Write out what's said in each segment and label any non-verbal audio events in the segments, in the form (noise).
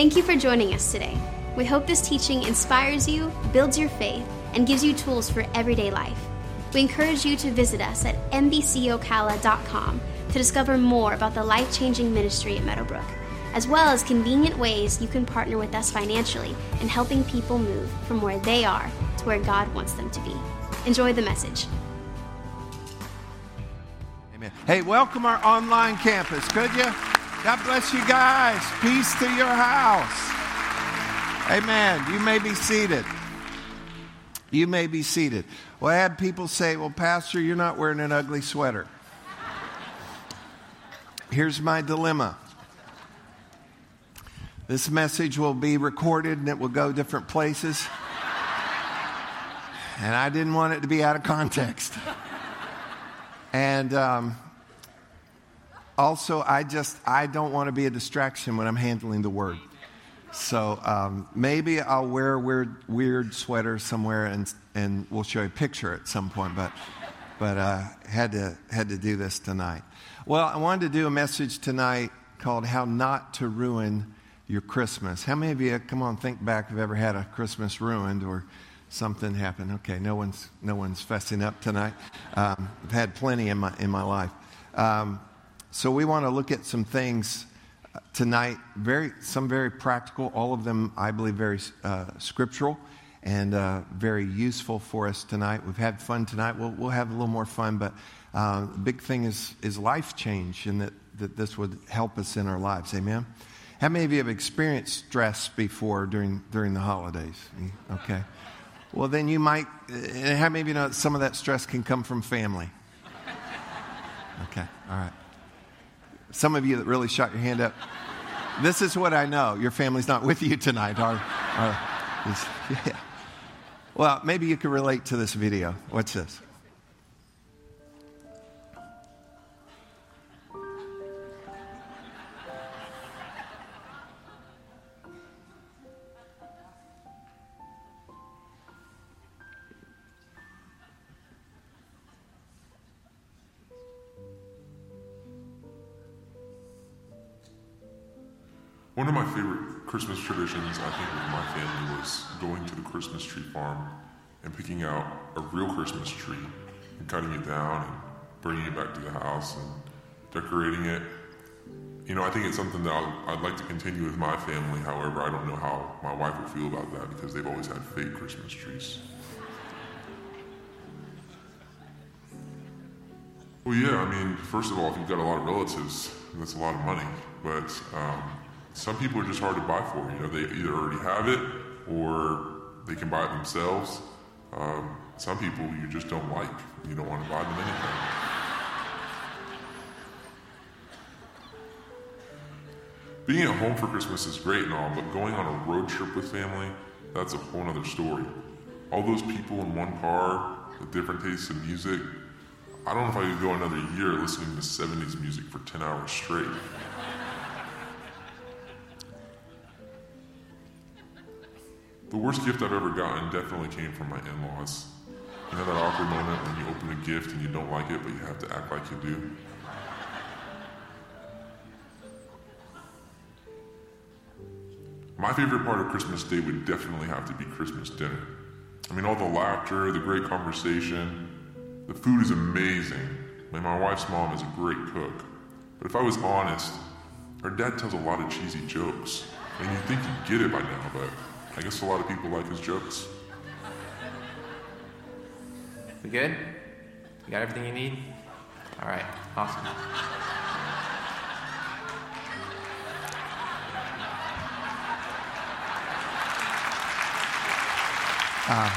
Thank you for joining us today. We hope this teaching inspires you, builds your faith, and gives you tools for everyday life. We encourage you to visit us at mbcocala.com to discover more about the life changing ministry at Meadowbrook, as well as convenient ways you can partner with us financially in helping people move from where they are to where God wants them to be. Enjoy the message. Amen. Hey, welcome our online campus, could you? God bless you guys. Peace to your house. Amen. You may be seated. You may be seated. Well, I had people say, Well, Pastor, you're not wearing an ugly sweater. Here's my dilemma. This message will be recorded and it will go different places. And I didn't want it to be out of context. And um, also, I just, I don't want to be a distraction when I'm handling the word. So um, maybe I'll wear a weird, weird sweater somewhere and, and we'll show you a picture at some point. But, but uh, had, to, had to do this tonight. Well, I wanted to do a message tonight called How Not to Ruin Your Christmas. How many of you, come on, think back, have ever had a Christmas ruined or something happened? Okay, no one's, no one's fessing up tonight. Um, I've had plenty in my, in my life. Um, so we want to look at some things tonight, very, some very practical, all of them, I believe, very uh, scriptural and uh, very useful for us tonight. We've had fun tonight. We'll, we'll have a little more fun, but uh, the big thing is, is life change and that, that this would help us in our lives. Amen? How many of you have experienced stress before during, during the holidays? Okay. Well, then you might, and how many of you know some of that stress can come from family? Okay, all right. Some of you that really shot your hand up, this is what I know. Your family's not with you tonight. Yeah. Well, maybe you can relate to this video. What's this? One of my favorite Christmas traditions, I think, with my family was going to the Christmas tree farm and picking out a real Christmas tree and cutting it down and bringing it back to the house and decorating it. You know, I think it's something that i would like to continue with my family. However, I don't know how my wife would feel about that because they've always had fake Christmas trees. Well, yeah, I mean, first of all, if you've got a lot of relatives, that's a lot of money. But um, some people are just hard to buy for. You know, they either already have it or they can buy it themselves. Um, some people you just don't like. You don't want to buy them anything. Being at home for Christmas is great and all, but going on a road trip with family, that's a whole other story. All those people in one car with different tastes in music, I don't know if I could go another year listening to 70s music for 10 hours straight. The worst gift I've ever gotten definitely came from my in laws. You know that awkward moment when you open a gift and you don't like it, but you have to act like you do? My favorite part of Christmas Day would definitely have to be Christmas dinner. I mean, all the laughter, the great conversation, the food is amazing. I mean, my wife's mom is a great cook. But if I was honest, her dad tells a lot of cheesy jokes. I mean, you'd think you'd get it by now, but I guess a lot of people like his jokes. We good? You got everything you need? All right, awesome. Uh,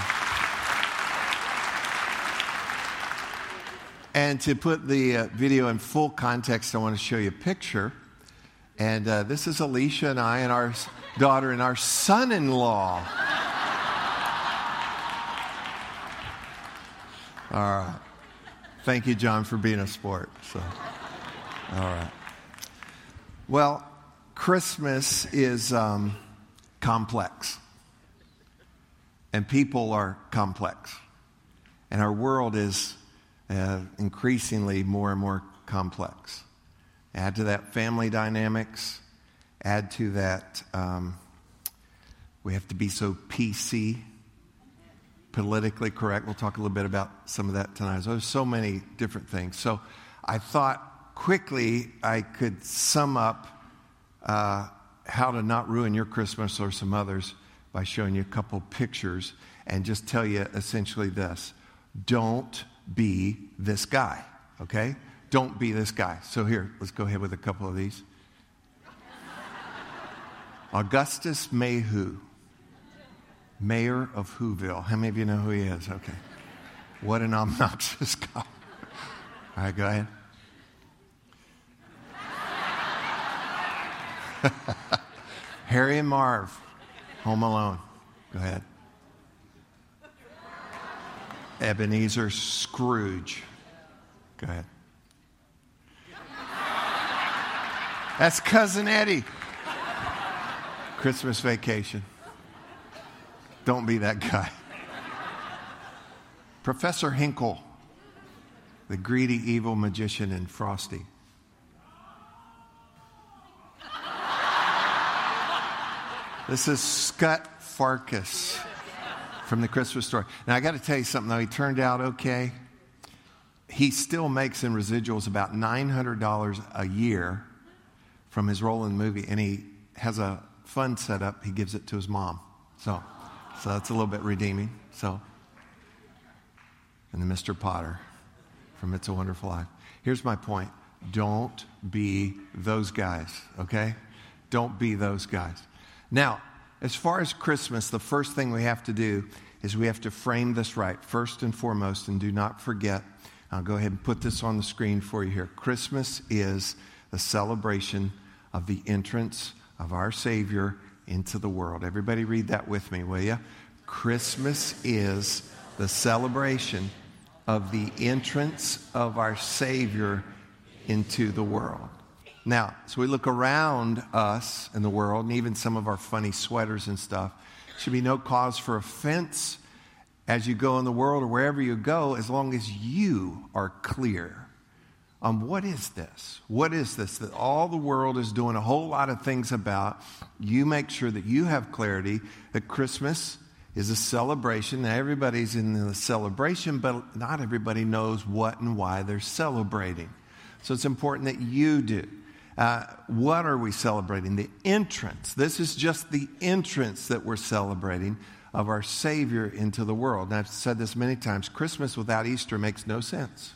and to put the uh, video in full context, I want to show you a picture. And uh, this is Alicia and I and our daughter and our son in law. All right. Thank you, John, for being a sport. So, all right. Well, Christmas is um, complex, and people are complex, and our world is uh, increasingly more and more complex. Add to that family dynamics, add to that, um, we have to be so PC, politically correct. We'll talk a little bit about some of that tonight. There's so many different things. So I thought quickly I could sum up uh, how to not ruin your Christmas or some others by showing you a couple pictures and just tell you essentially this don't be this guy, okay? Don't be this guy. So here, let's go ahead with a couple of these. Augustus Maywho, mayor of Whoville. How many of you know who he is? Okay. What an obnoxious (laughs) guy. All right, go ahead. (laughs) Harry and Marv, Home Alone. Go ahead. Ebenezer Scrooge. Go ahead. That's Cousin Eddie. Christmas vacation. Don't be that guy. Professor Hinkle, the greedy, evil magician in Frosty. This is Scut Farkas from the Christmas story. Now, I got to tell you something, though. He turned out okay. He still makes in residuals about $900 a year from his role in the movie, and he has a fund set up. He gives it to his mom. So, so that's a little bit redeeming. So, and then Mr. Potter from It's a Wonderful Life. Here's my point don't be those guys, okay? Don't be those guys. Now, as far as Christmas, the first thing we have to do is we have to frame this right, first and foremost, and do not forget. I'll go ahead and put this on the screen for you here. Christmas is the celebration of the entrance of our Savior into the world. Everybody read that with me, will you? Christmas is the celebration of the entrance of our Savior into the world. Now, so we look around us in the world, and even some of our funny sweaters and stuff, should be no cause for offense as you go in the world or wherever you go, as long as you are clear on what is this? What is this that all the world is doing a whole lot of things about? You make sure that you have clarity that Christmas is a celebration. Now, everybody's in the celebration, but not everybody knows what and why they're celebrating. So it's important that you do. Uh, what are we celebrating? The entrance. This is just the entrance that we're celebrating of our Savior into the world. And I've said this many times Christmas without Easter makes no sense.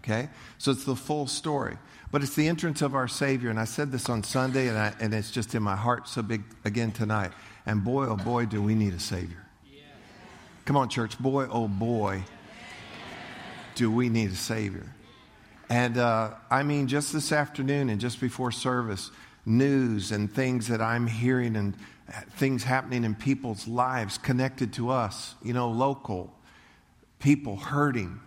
Okay? So it's the full story. But it's the entrance of our Savior. And I said this on Sunday, and, I, and it's just in my heart so big again tonight. And boy, oh boy, do we need a Savior. Come on, church. Boy, oh boy, do we need a Savior. And uh, I mean, just this afternoon and just before service, news and things that I'm hearing and things happening in people's lives connected to us, you know, local, people hurting,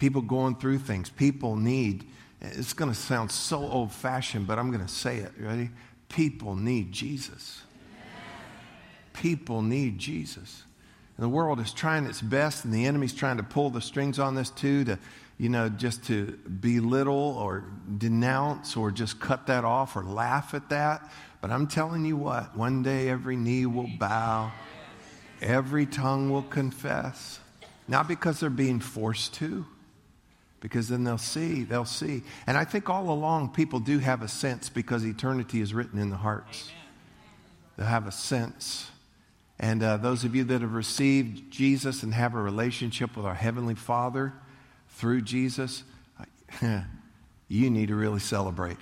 people going through things, people need. It's going to sound so old fashioned, but I'm going to say it. Ready? People need Jesus. People need Jesus. And the world is trying its best, and the enemy's trying to pull the strings on this too to you know, just to belittle or denounce or just cut that off or laugh at that. But I'm telling you what, one day every knee will bow, every tongue will confess. Not because they're being forced to, because then they'll see, they'll see. And I think all along people do have a sense because eternity is written in the hearts. They'll have a sense. And uh, those of you that have received Jesus and have a relationship with our Heavenly Father, through Jesus, (laughs) you need to really celebrate.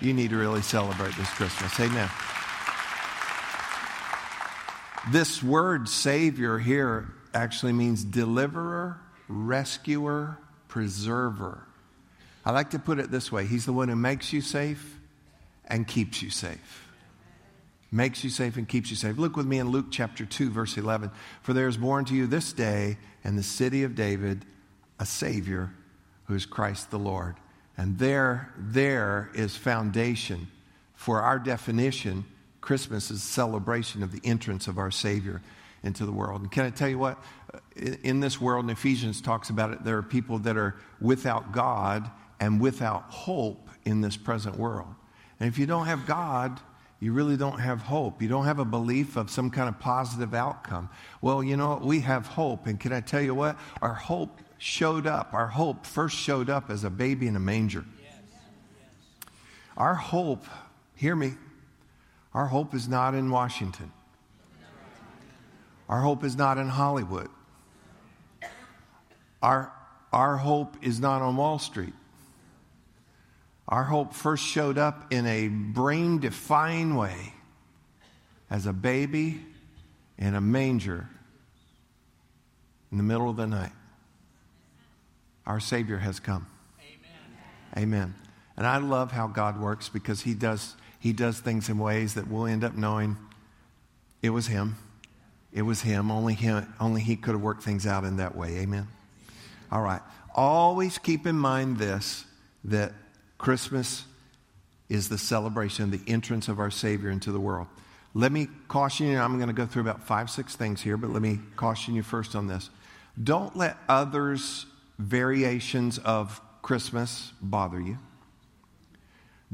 You need to really celebrate this Christmas. Amen. This word Savior here actually means deliverer, rescuer, preserver. I like to put it this way He's the one who makes you safe and keeps you safe. Makes you safe and keeps you safe. Look with me in Luke chapter 2, verse 11. For there is born to you this day in the city of David a Savior who is Christ the Lord. And there, there is foundation for our definition. Christmas is celebration of the entrance of our Savior into the world. And can I tell you what? In this world, and Ephesians talks about it, there are people that are without God and without hope in this present world. And if you don't have God, you really don't have hope. You don't have a belief of some kind of positive outcome. Well, you know, we have hope. And can I tell you what? Our hope showed up. Our hope first showed up as a baby in a manger. Our hope, hear me, our hope is not in Washington. Our hope is not in Hollywood. Our, our hope is not on Wall Street. Our hope first showed up in a brain defying way as a baby in a manger in the middle of the night. Our Savior has come. Amen. Amen. And I love how God works because He does, he does things in ways that we'll end up knowing it was Him. It was Him. Only, him, only He could have worked things out in that way. Amen. All right. Always keep in mind this that Christmas is the celebration, the entrance of our Savior into the world. Let me caution you, I'm going to go through about five, six things here, but let me caution you first on this. Don't let others' variations of Christmas bother you.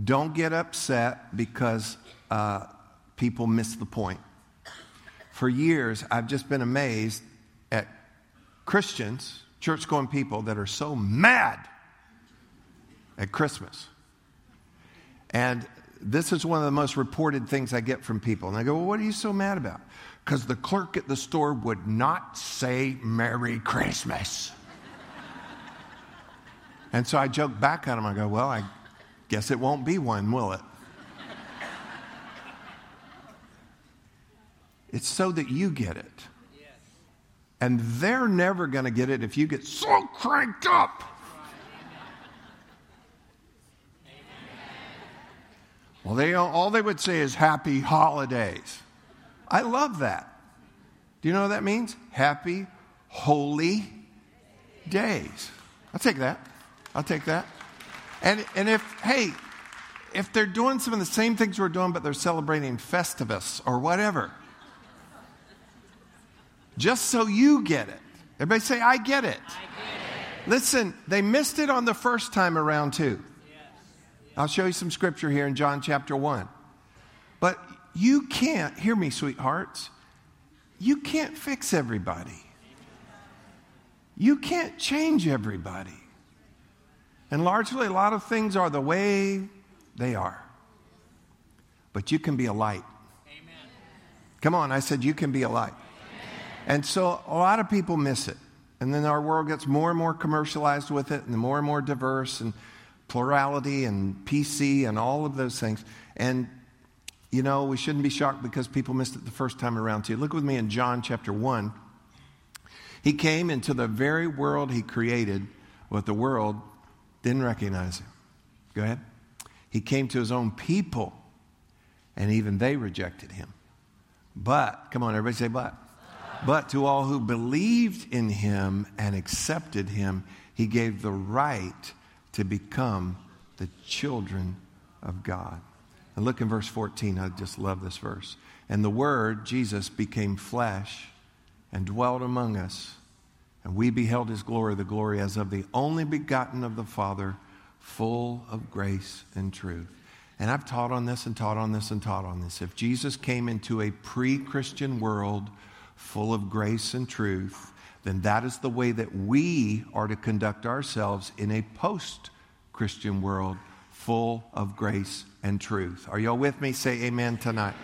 Don't get upset because uh, people miss the point. For years, I've just been amazed at Christians, church going people, that are so mad at Christmas. And this is one of the most reported things I get from people. And I go, Well, what are you so mad about? Because the clerk at the store would not say Merry Christmas. and so I joke back at him. I go, Well, I guess it won't be one, will it? It's so that you get it. And they're never going to get it if you get so cranked up. Well, they, all they would say is happy holidays. I love that. Do you know what that means? Happy, holy days. I'll take that. I'll take that. And, and if, hey, if they're doing some of the same things we're doing, but they're celebrating Festivus or whatever, just so you get it. Everybody say, I get it. I get it. Listen, they missed it on the first time around, too. I'll show you some scripture here in John chapter 1. But you can't, hear me, sweethearts, you can't fix everybody. You can't change everybody. And largely, a lot of things are the way they are. But you can be a light. Amen. Come on, I said you can be a light. And so a lot of people miss it. And then our world gets more and more commercialized with it and more and more diverse. And plurality and PC and all of those things. And, you know, we shouldn't be shocked because people missed it the first time around, too. Look with me in John chapter 1. He came into the very world he created, but the world didn't recognize him. Go ahead. He came to his own people, and even they rejected him. But, come on, everybody say, but. But to all who believed in him and accepted him, he gave the right to become the children of God. And look in verse 14. I just love this verse. And the Word, Jesus, became flesh and dwelt among us. And we beheld his glory, the glory as of the only begotten of the Father, full of grace and truth. And I've taught on this and taught on this and taught on this. If Jesus came into a pre Christian world full of grace and truth, then that is the way that we are to conduct ourselves in a post Christian world full of grace and truth. Are y'all with me? Say amen tonight.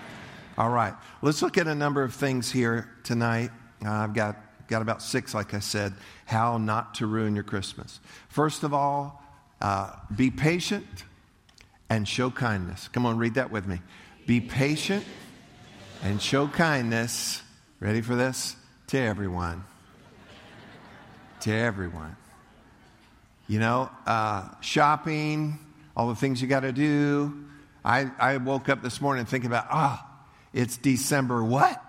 All right, let's look at a number of things here tonight. Uh, I've got, got about six, like I said, how not to ruin your Christmas. First of all, uh, be patient and show kindness. Come on, read that with me. Be patient and show kindness. Ready for this? To everyone to everyone. You know, uh, shopping, all the things you got to do. I, I woke up this morning thinking about, ah, oh, it's December what?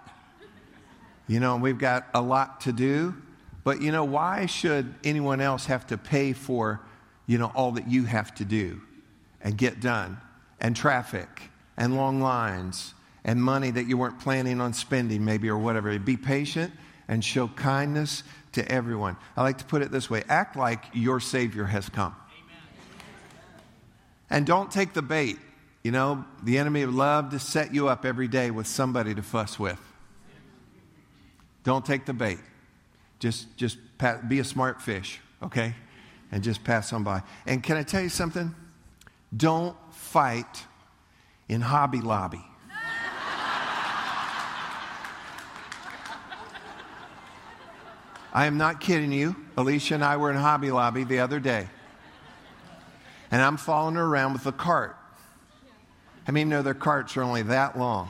You know, we've got a lot to do. But, you know, why should anyone else have to pay for, you know, all that you have to do and get done? And traffic and long lines and money that you weren't planning on spending, maybe, or whatever. Be patient and show kindness to everyone. I like to put it this way act like your Savior has come. Amen. And don't take the bait. You know, the enemy would love to set you up every day with somebody to fuss with. Don't take the bait. Just, just be a smart fish, okay? And just pass on by. And can I tell you something? Don't fight in Hobby Lobby. I am not kidding you. Alicia and I were in Hobby Lobby the other day. And I'm following her around with a cart. I mean, know their carts are only that long.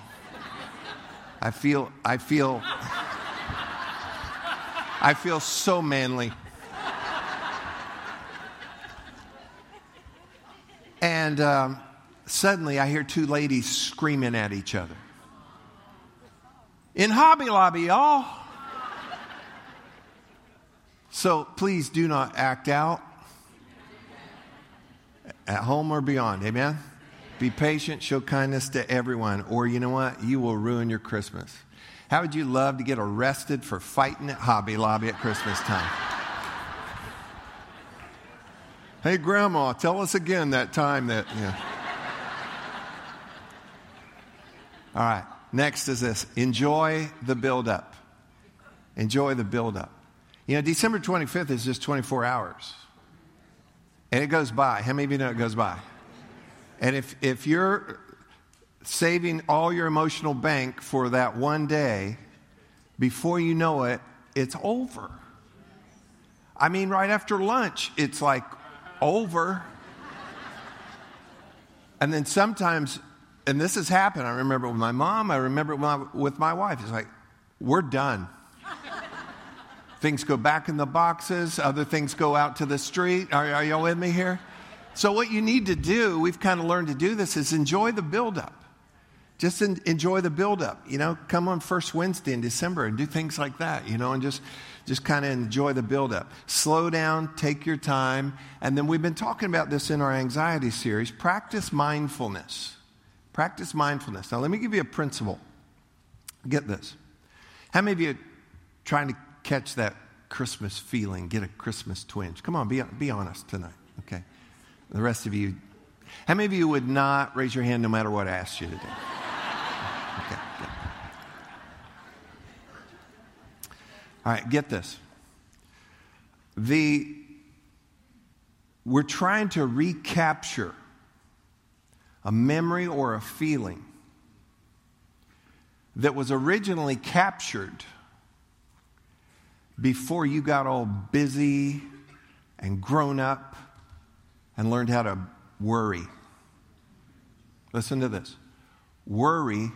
I feel, I feel, I feel so manly. And um, suddenly I hear two ladies screaming at each other. In Hobby Lobby, y'all. So please do not act out at home or beyond. Amen? Be patient, show kindness to everyone, or you know what? You will ruin your Christmas. How would you love to get arrested for fighting at Hobby Lobby at Christmas time? hey, Grandma, tell us again that time that. Yeah. All right, next is this enjoy the buildup. Enjoy the buildup. You know, December 25th is just 24 hours. And it goes by. How many of you know it goes by? And if, if you're saving all your emotional bank for that one day, before you know it, it's over. I mean, right after lunch, it's like over. And then sometimes, and this has happened, I remember with my mom, I remember with my wife, it's like, we're done. Things go back in the boxes, other things go out to the street. Are, are y'all with me here? So, what you need to do, we've kind of learned to do this, is enjoy the buildup. Just enjoy the buildup. You know, come on first Wednesday in December and do things like that, you know, and just, just kind of enjoy the buildup. Slow down, take your time. And then we've been talking about this in our anxiety series practice mindfulness. Practice mindfulness. Now, let me give you a principle. Get this. How many of you are trying to catch that Christmas feeling, get a Christmas twinge. Come on, be, be honest tonight, okay? The rest of you, how many of you would not raise your hand no matter what I asked you to do? Okay, good. All right, get this. The, we're trying to recapture a memory or a feeling that was originally captured before you got all busy and grown up and learned how to worry. Listen to this worry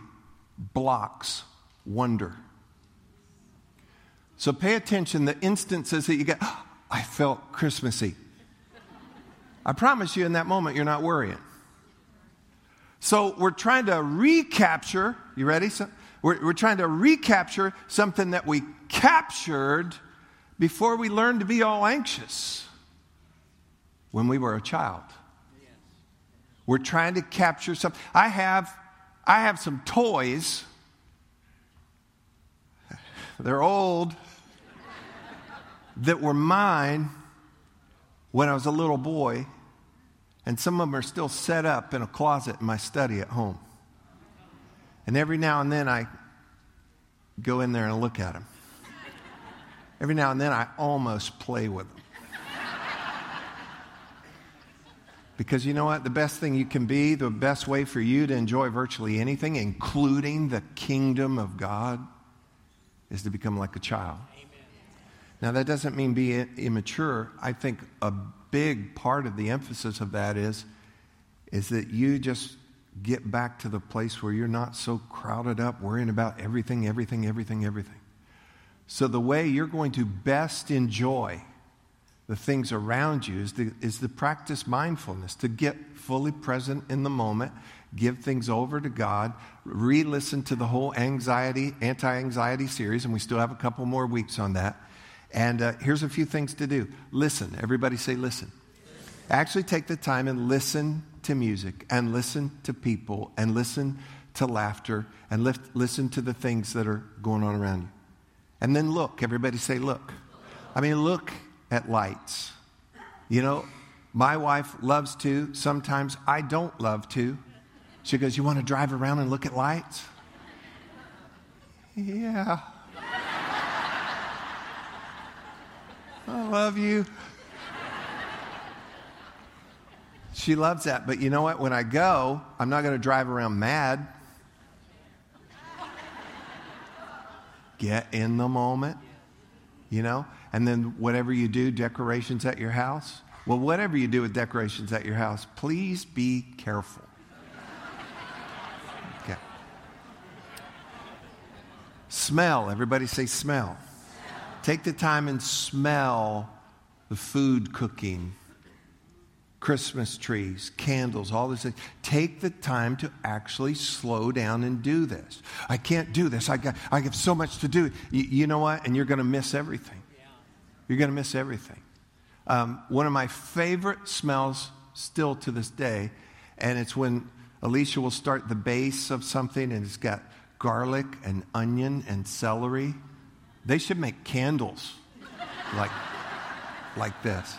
blocks wonder. So pay attention the instances that you get, oh, I felt Christmassy. I promise you, in that moment, you're not worrying. So we're trying to recapture, you ready? So we're, we're trying to recapture something that we captured before we learned to be all anxious when we were a child. We're trying to capture something. I have, I have some toys. (laughs) They're old. that were mine when I was a little boy, and some of them are still set up in a closet in my study at home. And every now and then I go in there and look at them. Every now and then I almost play with them. Because you know what? The best thing you can be, the best way for you to enjoy virtually anything, including the kingdom of God, is to become like a child. Amen. Now, that doesn't mean be immature. I think a big part of the emphasis of that is, is that you just get back to the place where you're not so crowded up worrying about everything, everything, everything, everything. So, the way you're going to best enjoy the things around you is the, is the practice mindfulness, to get fully present in the moment, give things over to God, re listen to the whole anxiety, anti anxiety series, and we still have a couple more weeks on that. And uh, here's a few things to do listen. Everybody say, listen. Actually, take the time and listen to music and listen to people and listen to laughter and lift, listen to the things that are going on around you. And then look. Everybody say, look. I mean, look at lights. You know, my wife loves to. Sometimes I don't love to. She goes, You want to drive around and look at lights? Yeah. I love you. She loves that. But you know what? When I go, I'm not going to drive around mad. Get in the moment, you know? And then whatever you do, decorations at your house. Well, whatever you do with decorations at your house, please be careful. (laughs) Okay. Smell. Everybody say smell. Take the time and smell the food cooking, Christmas trees, candles, all this. Take the time to actually slow down and do this. I can't do this. I, got, I have so much to do. You, you know what? And you're going to miss everything. You're going to miss everything. Um, one of my favorite smells still to this day, and it's when Alicia will start the base of something and it's got garlic and onion and celery they should make candles like, like this.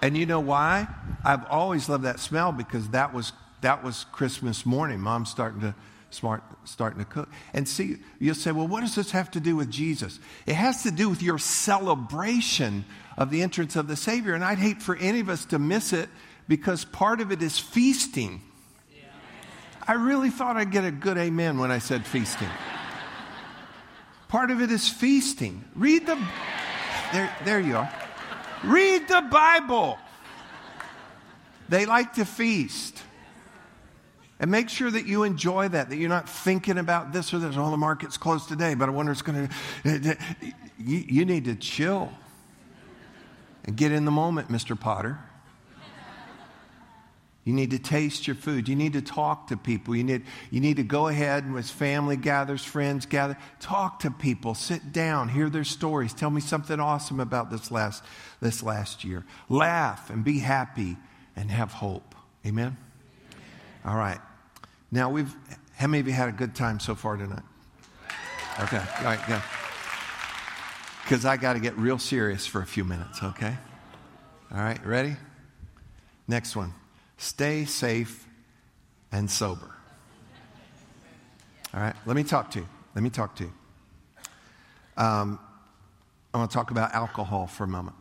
And you know why? I've always loved that smell because that was, that was Christmas morning. Mom's starting to, smart, starting to cook. And see, you'll say, well, what does this have to do with Jesus? It has to do with your celebration of the entrance of the Savior. And I'd hate for any of us to miss it because part of it is feasting. I really thought I'd get a good amen when I said feasting. Part of it is feasting. Read the, there, there you are. Read the Bible. They like to feast. And make sure that you enjoy that, that you're not thinking about this or this. Oh, the market's closed today, but I wonder it's going to. Eh, eh, you, you need to chill and get in the moment, Mr. Potter. You need to taste your food. You need to talk to people. You need, you need to go ahead and as family gathers, friends gather, talk to people. Sit down, hear their stories. Tell me something awesome about this last, this last year. Laugh and be happy and have hope. Amen? All right. Now, we've, how many of you had a good time so far tonight? Okay. All right, good. Because I got to get real serious for a few minutes, okay? All right, ready? Next one. Stay safe and sober. All right, let me talk to you. Let me talk to you. Um, I want to talk about alcohol for a moment.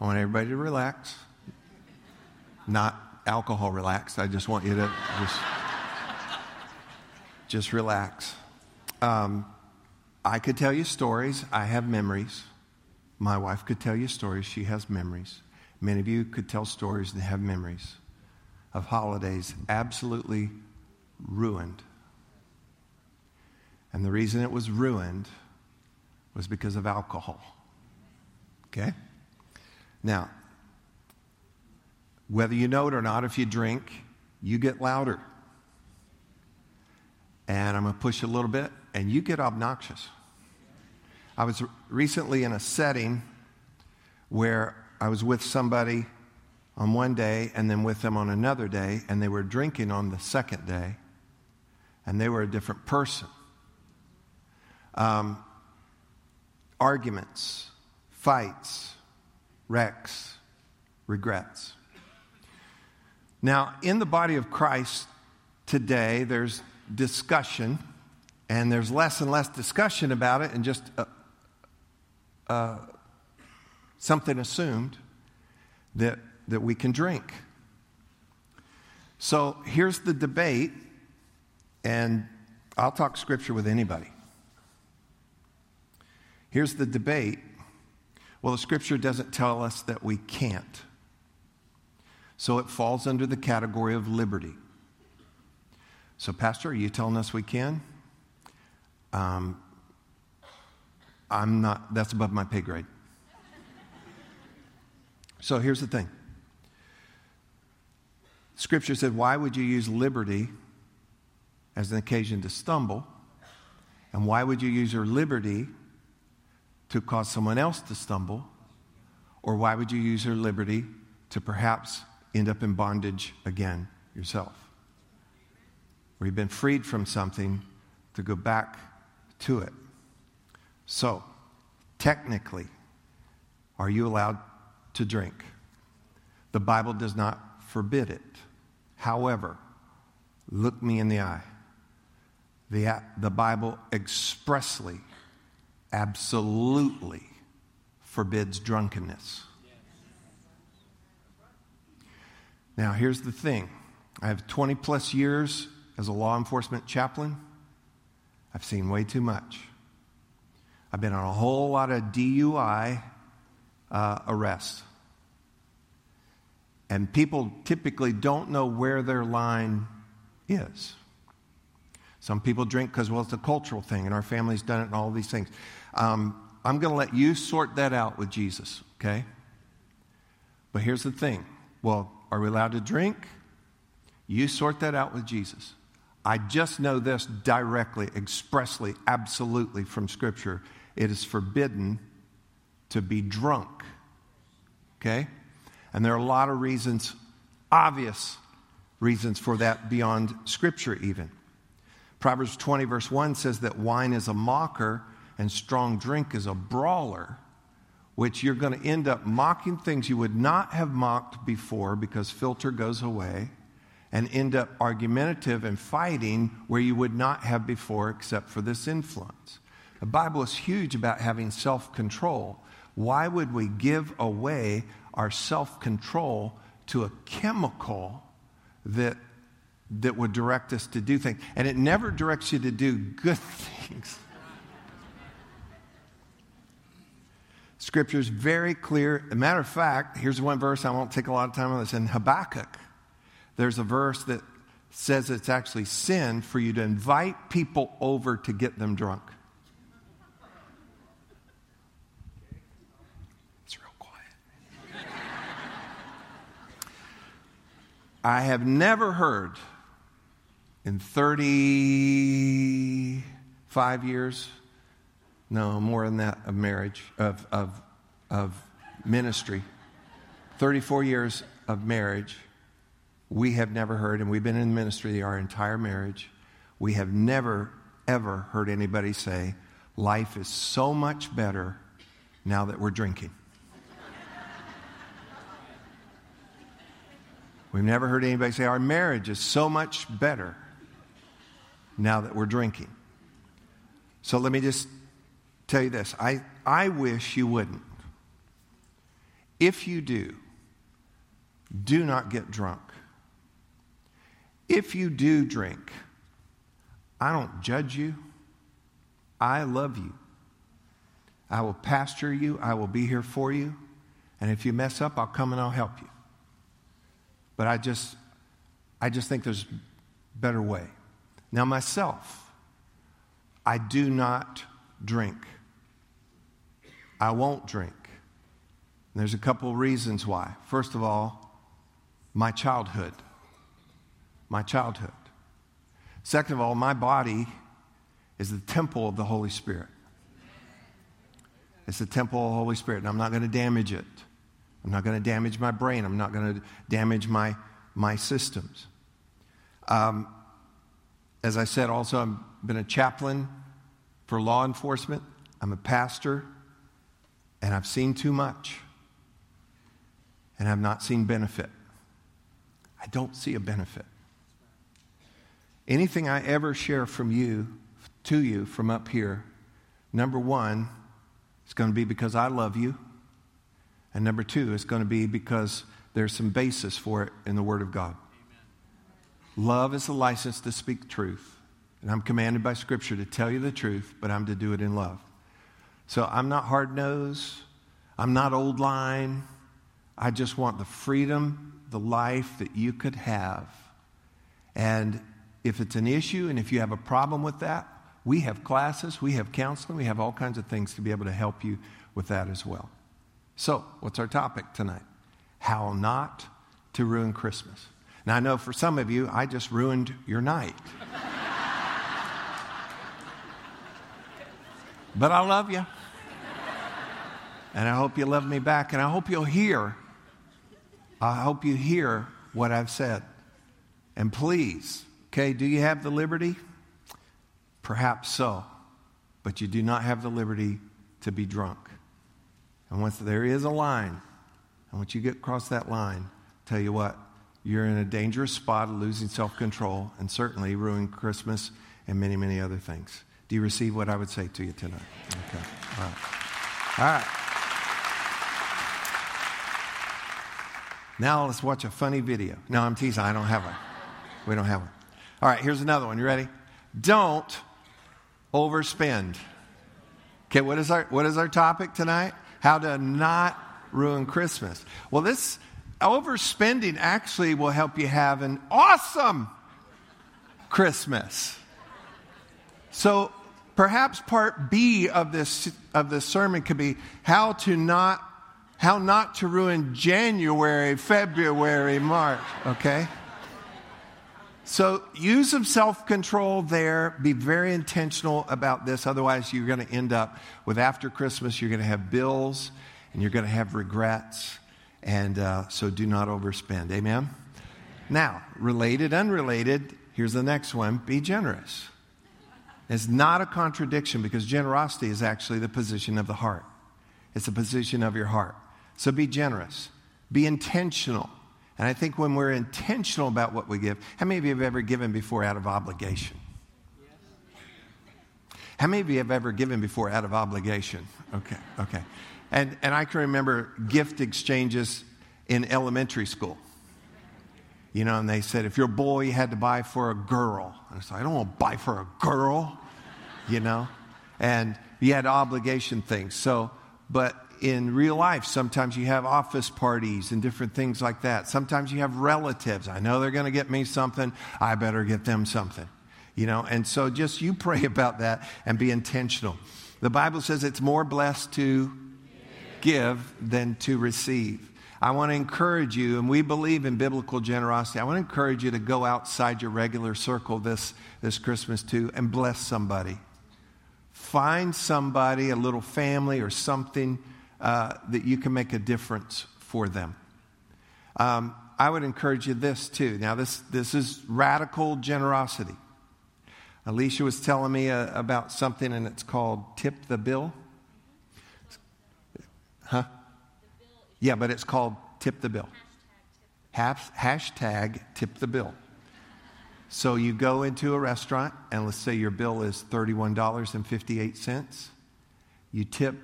I want everybody to relax. Not alcohol relax. I just want you to just, just relax. Um, I could tell you stories. I have memories. My wife could tell you stories. She has memories. Many of you could tell stories and have memories of holidays absolutely ruined. And the reason it was ruined was because of alcohol. Okay? Now, whether you know it or not, if you drink, you get louder. And I'm going to push a little bit, and you get obnoxious. I was recently in a setting where I was with somebody on one day and then with them on another day, and they were drinking on the second day, and they were a different person. Um, arguments, fights, wrecks, regrets. Now, in the body of Christ today, there's discussion, and there's less and less discussion about it, and just uh, uh, something assumed that, that we can drink. So here's the debate, and I'll talk scripture with anybody. Here's the debate. Well, the scripture doesn't tell us that we can't. So it falls under the category of liberty. So, Pastor, are you telling us we can? Um, I'm not, that's above my pay grade. So here's the thing Scripture said, Why would you use liberty as an occasion to stumble? And why would you use your liberty to cause someone else to stumble? Or why would you use your liberty to perhaps end up in bondage again yourself? Where you've been freed from something to go back to it. So, technically, are you allowed to drink. The Bible does not forbid it. However, Look me in the eye. The, the Bible expressly, absolutely forbids drunkenness. Now, here's the thing I have 20 plus years as a law enforcement chaplain. I've seen way too much. I've been on a whole lot of DUI uh, arrests. And people typically don't know where their line is. Some people drink because, well, it's a cultural thing, and our family's done it and all these things. Um, I'm going to let you sort that out with Jesus, okay? But here's the thing well, are we allowed to drink? You sort that out with Jesus. I just know this directly, expressly, absolutely from Scripture. It is forbidden to be drunk. Okay? And there are a lot of reasons, obvious reasons for that beyond Scripture, even. Proverbs 20, verse 1 says that wine is a mocker and strong drink is a brawler, which you're going to end up mocking things you would not have mocked before because filter goes away and end up argumentative and fighting where you would not have before except for this influence. The Bible is huge about having self control. Why would we give away our self control to a chemical that, that would direct us to do things? And it never directs you to do good (laughs) things. Scripture is very clear. As a matter of fact, here's one verse, I won't take a lot of time on this. In Habakkuk, there's a verse that says it's actually sin for you to invite people over to get them drunk. It's real quiet. I have never heard in 35 years, no, more than that, of marriage, of, of, of ministry, 34 years of marriage we have never heard, and we've been in ministry our entire marriage, we have never, ever heard anybody say, Life is so much better now that we're drinking. We've never heard anybody say, Our marriage is so much better now that we're drinking. So let me just tell you this I, I wish you wouldn't. If you do, do not get drunk. If you do drink, I don't judge you. I love you. I will pasture you. I will be here for you. And if you mess up, I'll come and I'll help you. But I just, I just think there's better way. Now, myself, I do not drink. I won't drink. And there's a couple reasons why. First of all, my childhood my childhood. Second of all, my body is the temple of the Holy Spirit. It's the temple of the Holy Spirit, and I'm not going to damage it. I'm not going to damage my brain. I'm not going to damage my, my systems. Um, as I said, also, I've been a chaplain for law enforcement. I'm a pastor, and I've seen too much, and I've not seen benefit. I don't see a benefit. Anything I ever share from you to you from up here, number one, it's going to be because I love you. And number two, it's going to be because there's some basis for it in the Word of God. Amen. Love is a license to speak truth. And I'm commanded by Scripture to tell you the truth, but I'm to do it in love. So I'm not hard nosed. I'm not old line. I just want the freedom, the life that you could have. And if it's an issue and if you have a problem with that, we have classes, we have counseling, we have all kinds of things to be able to help you with that as well. So, what's our topic tonight? How not to ruin Christmas. Now, I know for some of you, I just ruined your night. but I love you. And I hope you love me back. And I hope you'll hear, I hope you hear what I've said. And please, Okay, do you have the liberty? Perhaps so, but you do not have the liberty to be drunk. And once there is a line, and once you get across that line, tell you what, you're in a dangerous spot of losing self control and certainly ruining Christmas and many, many other things. Do you receive what I would say to you tonight? Okay. All right. All right. Now let's watch a funny video. No, I'm teasing. I don't have one. We don't have one. All right, here's another one. You ready? Don't overspend. Okay, what is our what is our topic tonight? How to not ruin Christmas. Well, this overspending actually will help you have an awesome Christmas. So perhaps part B of this of this sermon could be how to not how not to ruin January, February, March, okay? So use some self control there. Be very intentional about this. Otherwise, you're going to end up with after Christmas, you're going to have bills and you're going to have regrets. And uh, so do not overspend. Amen? Now, related, unrelated, here's the next one be generous. It's not a contradiction because generosity is actually the position of the heart. It's the position of your heart. So be generous, be intentional. And I think when we're intentional about what we give, how many of you have ever given before out of obligation? How many of you have ever given before out of obligation? Okay, okay. And, and I can remember gift exchanges in elementary school. You know, and they said, if you're a boy, you had to buy for a girl. And I said, I don't want to buy for a girl, you know? And you had obligation things. So, but in real life, sometimes you have office parties and different things like that. Sometimes you have relatives. I know they're going to get me something. I better get them something. You know, and so just you pray (laughs) about that and be intentional. The Bible says it's more blessed to give than to receive. I want to encourage you, and we believe in biblical generosity. I want to encourage you to go outside your regular circle this, this Christmas too and bless somebody. Find somebody, a little family or something uh, that you can make a difference for them. Um, I would encourage you this too. Now, this, this is radical generosity. Alicia was telling me uh, about something, and it's called Tip the Bill. Huh? Yeah, but it's called Tip the Bill. Hashtag Tip the Bill. So you go into a restaurant, and let's say your bill is $31.58. You tip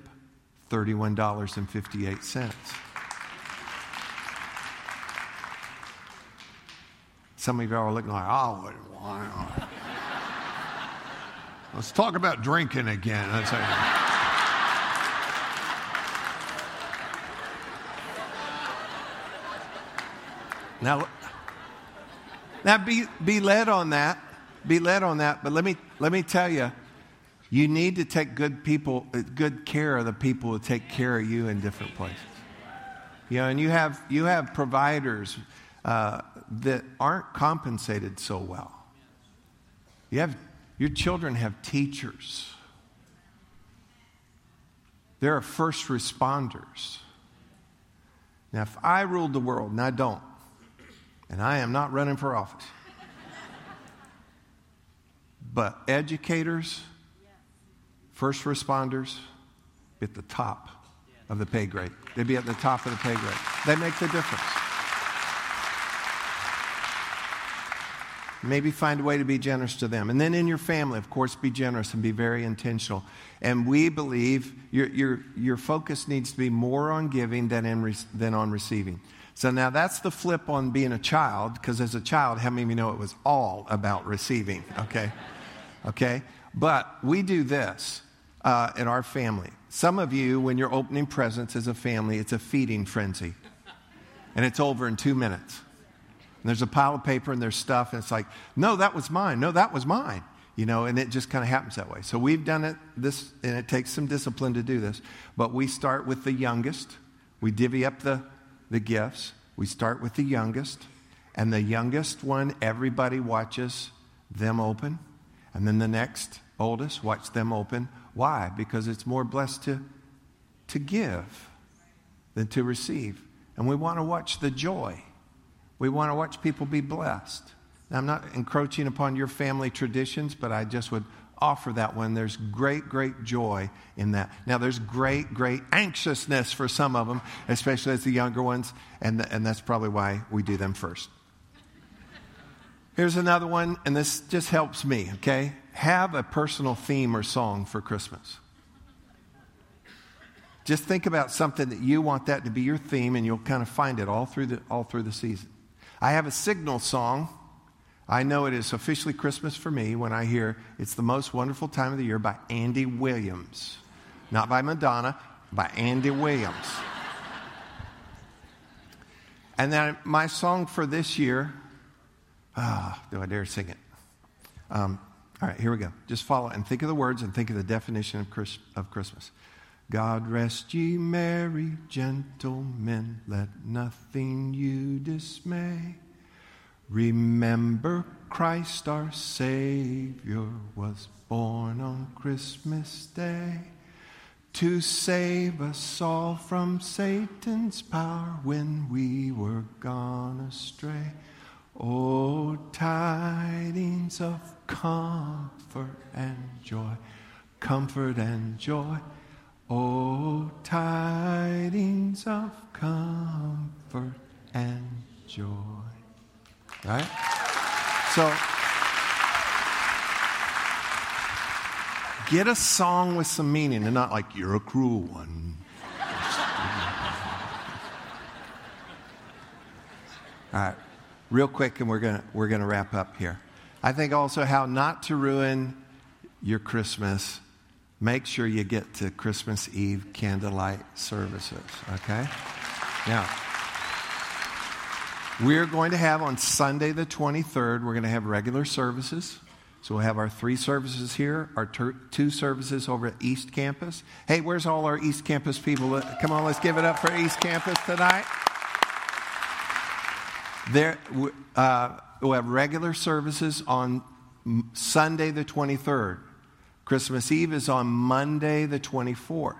$31.58. Some of you are looking like, oh, wow. Let's talk about drinking again. now, now be, be led on that. Be led on that. But let me, let me tell you, you need to take good people, good care of the people who take care of you in different places. You know, and you have, you have providers uh, that aren't compensated so well. You have, your children have teachers. There are first responders. Now, if I ruled the world, and I don't, and I am not running for office, (laughs) but educators, First responders be at the top of the pay grade. They'd be at the top of the pay grade. They make the difference. Maybe find a way to be generous to them. And then in your family, of course, be generous and be very intentional. And we believe your, your, your focus needs to be more on giving than, in, than on receiving. So now that's the flip on being a child, because as a child, how many of you know it was all about receiving? Okay? Okay? But we do this uh, in our family. Some of you, when you're opening presents as a family, it's a feeding frenzy. And it's over in two minutes. And there's a pile of paper and there's stuff, and it's like, no, that was mine. No, that was mine. You know, and it just kind of happens that way. So we've done it this, and it takes some discipline to do this. But we start with the youngest. We divvy up the, the gifts. We start with the youngest. And the youngest one, everybody watches them open. And then the next oldest, watch them open. Why? Because it's more blessed to, to give than to receive. And we want to watch the joy. We want to watch people be blessed. Now, I'm not encroaching upon your family traditions, but I just would offer that one. There's great, great joy in that. Now, there's great, great anxiousness for some of them, especially as the younger ones, and, the, and that's probably why we do them first. Here's another one, and this just helps me, okay? Have a personal theme or song for Christmas. Just think about something that you want that to be your theme, and you'll kind of find it all through the, all through the season. I have a signal song. I know it is officially Christmas for me when I hear It's the Most Wonderful Time of the Year by Andy Williams. Not by Madonna, by Andy Williams. and then my song for this year, ah, do I dare sing it? Um, all right, here we go. Just follow and think of the words and think of the definition of, Chris, of Christmas. God rest ye merry gentlemen, let nothing you dismay. Remember Christ our Savior was born on Christmas Day to save us all from Satan's power when we were gone astray. Oh, tidings of comfort and joy, comfort and joy. Oh, tidings of comfort and joy. Right? So, get a song with some meaning and not like, you're a cruel one. All right, real quick, and we're going we're going to wrap up here. I think also how not to ruin your Christmas make sure you get to Christmas Eve candlelight services, okay? Now, we're going to have on Sunday the 23rd, we're going to have regular services. So we'll have our three services here, our ter- two services over at East Campus. Hey, where's all our East Campus people? Come on, let's give it up for East Campus tonight. There, uh, we'll have regular services on Sunday the 23rd. Christmas Eve is on Monday, the 24th.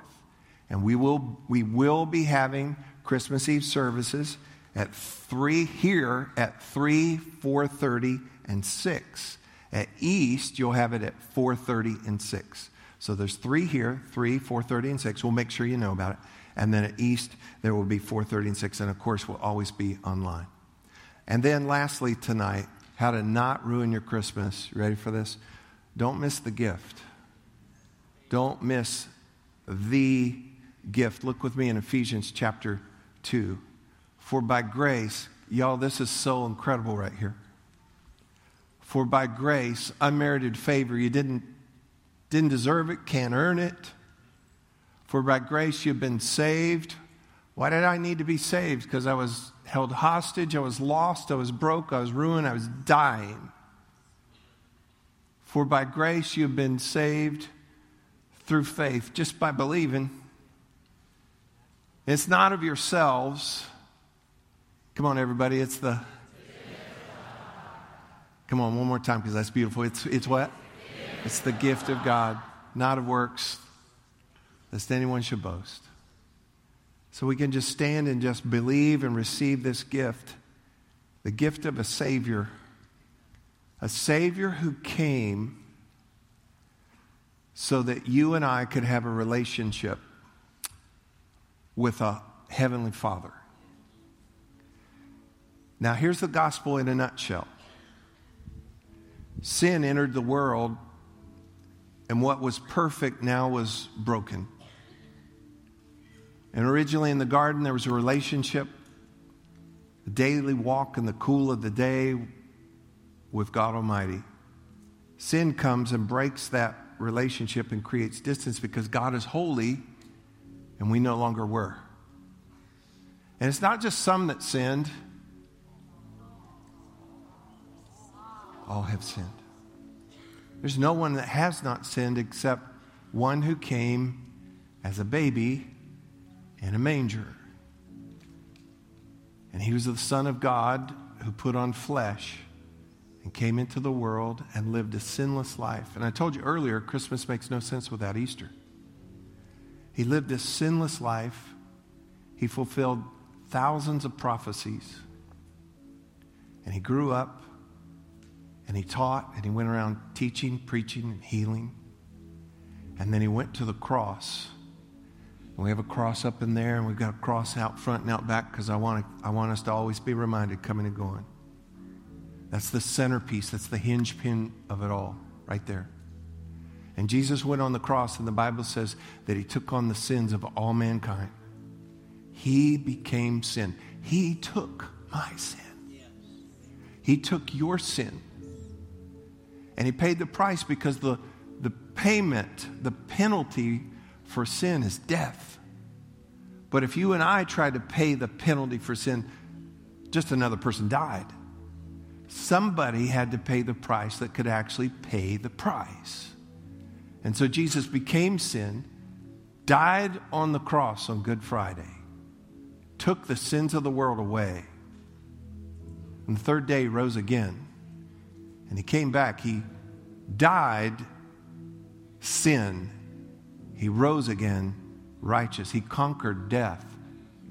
And we will, we will be having Christmas Eve services at 3 here at 3, 4.30, and 6. At East, you'll have it at 4.30 and 6. So there's three here, 3, 4.30, and 6. We'll make sure you know about it. And then at East, there will be 4.30 and 6. And of course, we'll always be online. And then lastly, tonight, how to not ruin your Christmas. You ready for this? Don't miss the gift. Don't miss the gift. Look with me in Ephesians chapter 2. For by grace, y'all, this is so incredible right here. For by grace, unmerited favor, you didn't, didn't deserve it, can't earn it. For by grace, you've been saved. Why did I need to be saved? Because I was held hostage, I was lost, I was broke, I was ruined, I was dying. For by grace, you've been saved through faith, just by believing. It's not of yourselves. Come on, everybody. It's the. Come on, one more time because that's beautiful. It's, it's what? It's the gift of God, not of works, lest anyone should boast. So we can just stand and just believe and receive this gift the gift of a Savior, a Savior who came so that you and I could have a relationship with a Heavenly Father. Now, here's the gospel in a nutshell sin entered the world, and what was perfect now was broken. And originally in the garden, there was a relationship, a daily walk in the cool of the day with God Almighty. Sin comes and breaks that relationship and creates distance because God is holy and we no longer were. And it's not just some that sinned, all have sinned. There's no one that has not sinned except one who came as a baby in a manger. And he was the Son of God who put on flesh and came into the world and lived a sinless life. And I told you earlier, Christmas makes no sense without Easter. He lived a sinless life. He fulfilled thousands of prophecies. And he grew up and he taught and he went around teaching, preaching, and healing. And then he went to the cross. And we have a cross up in there, and we've got a cross out front and out back because I want, I want us to always be reminded coming and going That's the centerpiece, that's the hinge pin of it all, right there. And Jesus went on the cross, and the Bible says that he took on the sins of all mankind. He became sin. He took my sin. He took your sin. And he paid the price because the, the payment, the penalty for sin is death. But if you and I tried to pay the penalty for sin, just another person died. Somebody had to pay the price that could actually pay the price. And so Jesus became sin, died on the cross on Good Friday, took the sins of the world away. And the third day, he rose again. And he came back. He died sin. He rose again righteous. He conquered death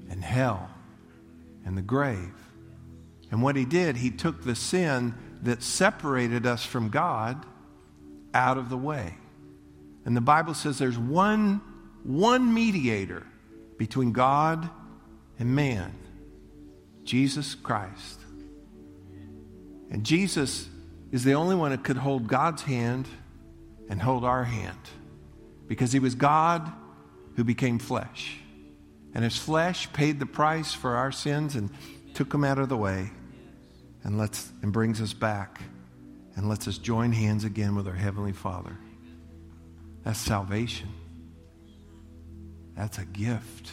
and hell and the grave. And what he did, he took the sin that separated us from God out of the way. And the Bible says there's one, one mediator between God and man Jesus Christ. And Jesus is the only one that could hold God's hand and hold our hand because he was God who became flesh. And his flesh paid the price for our sins and took them out of the way and, lets, and brings us back and lets us join hands again with our Heavenly Father. That's salvation. That's a gift.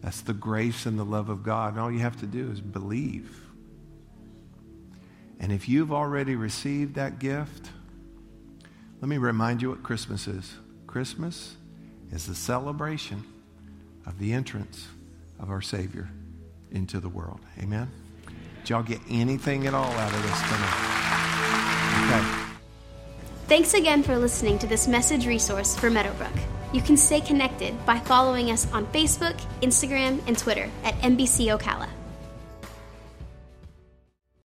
That's the grace and the love of God. And all you have to do is believe. And if you've already received that gift, let me remind you what Christmas is. Christmas is the celebration of the entrance of our Savior into the world. Amen? Did y'all get anything at all out of this tonight? Okay. Thanks again for listening to this message resource for Meadowbrook. You can stay connected by following us on Facebook, Instagram, and Twitter at MBC Ocala.